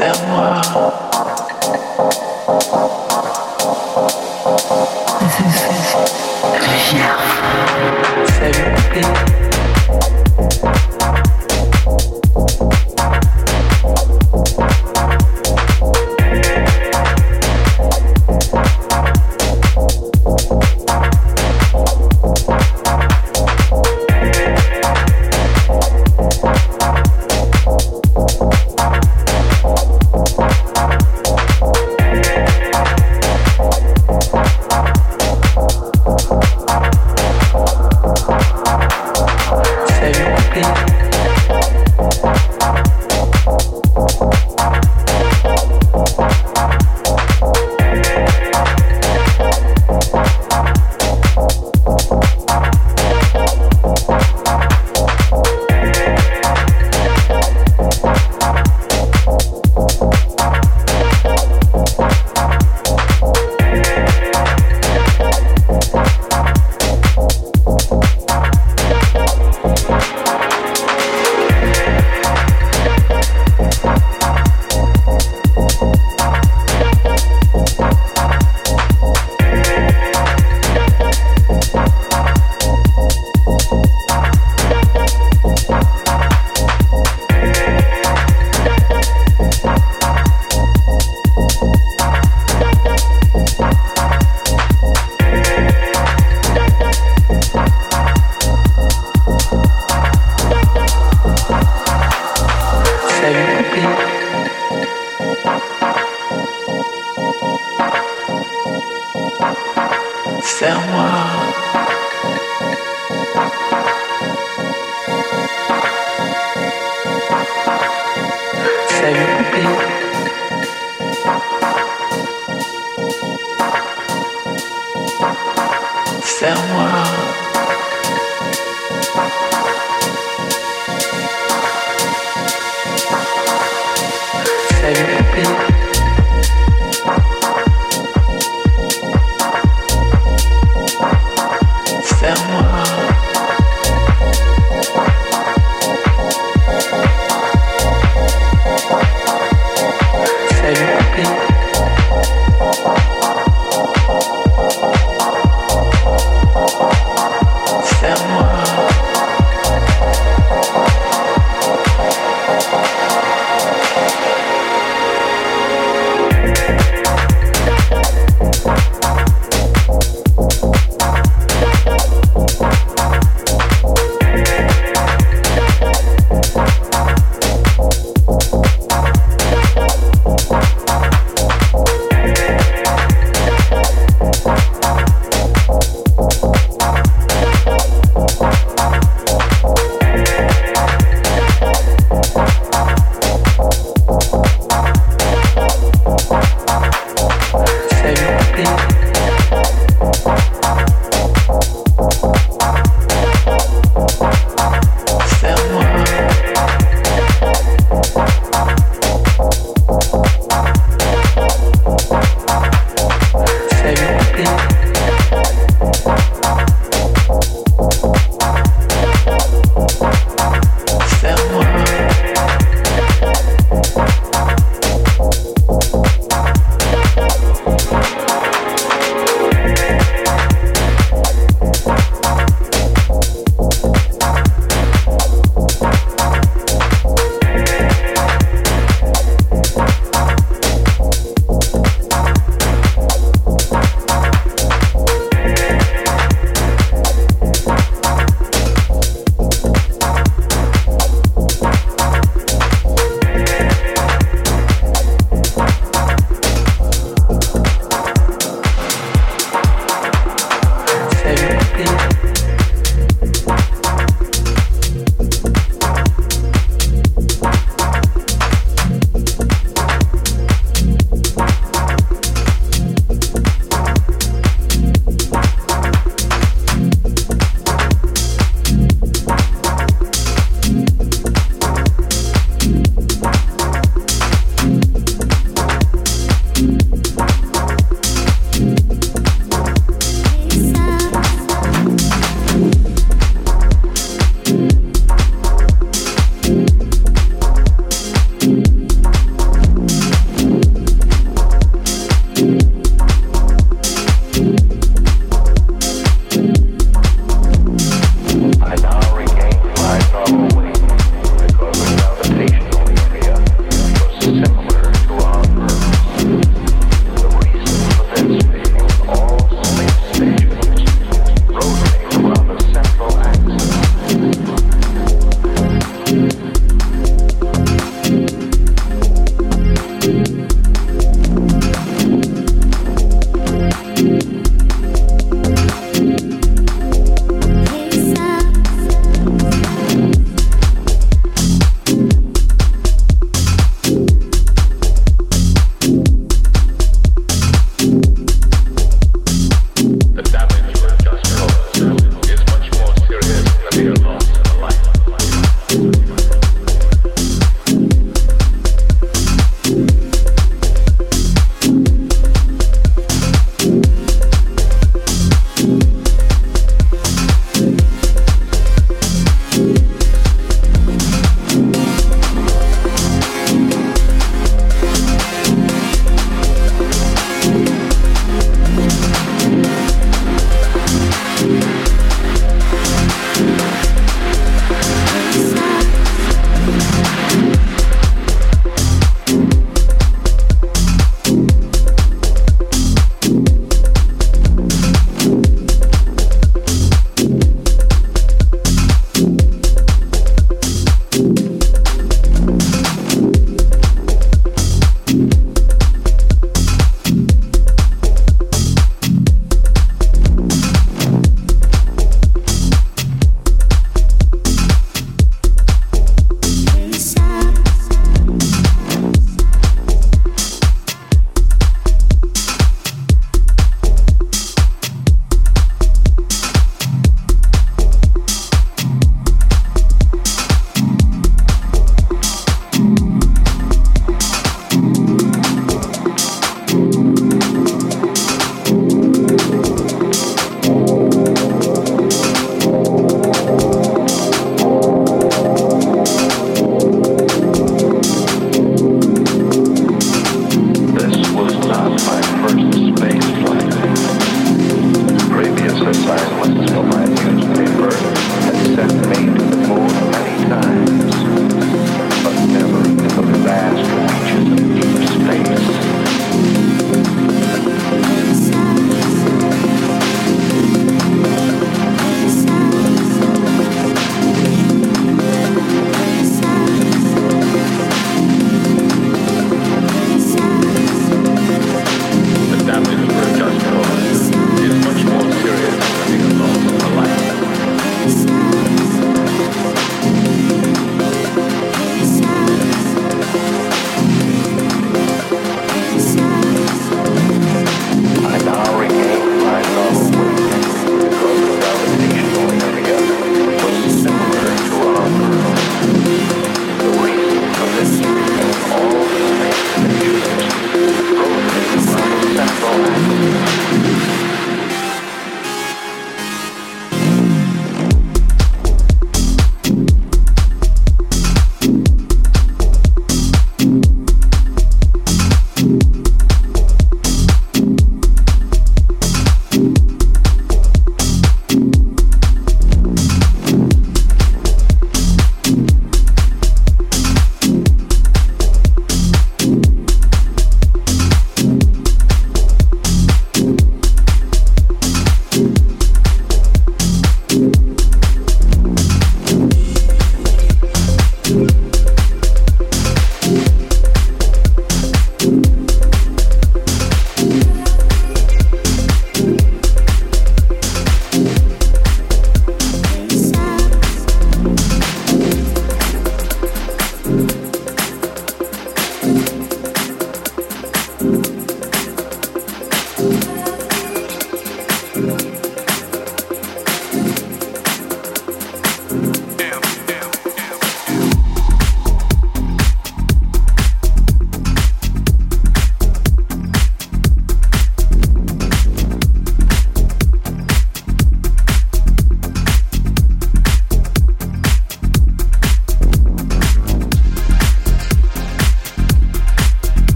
This is enough. It's everything.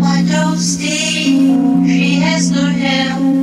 My toasty, she has no hair.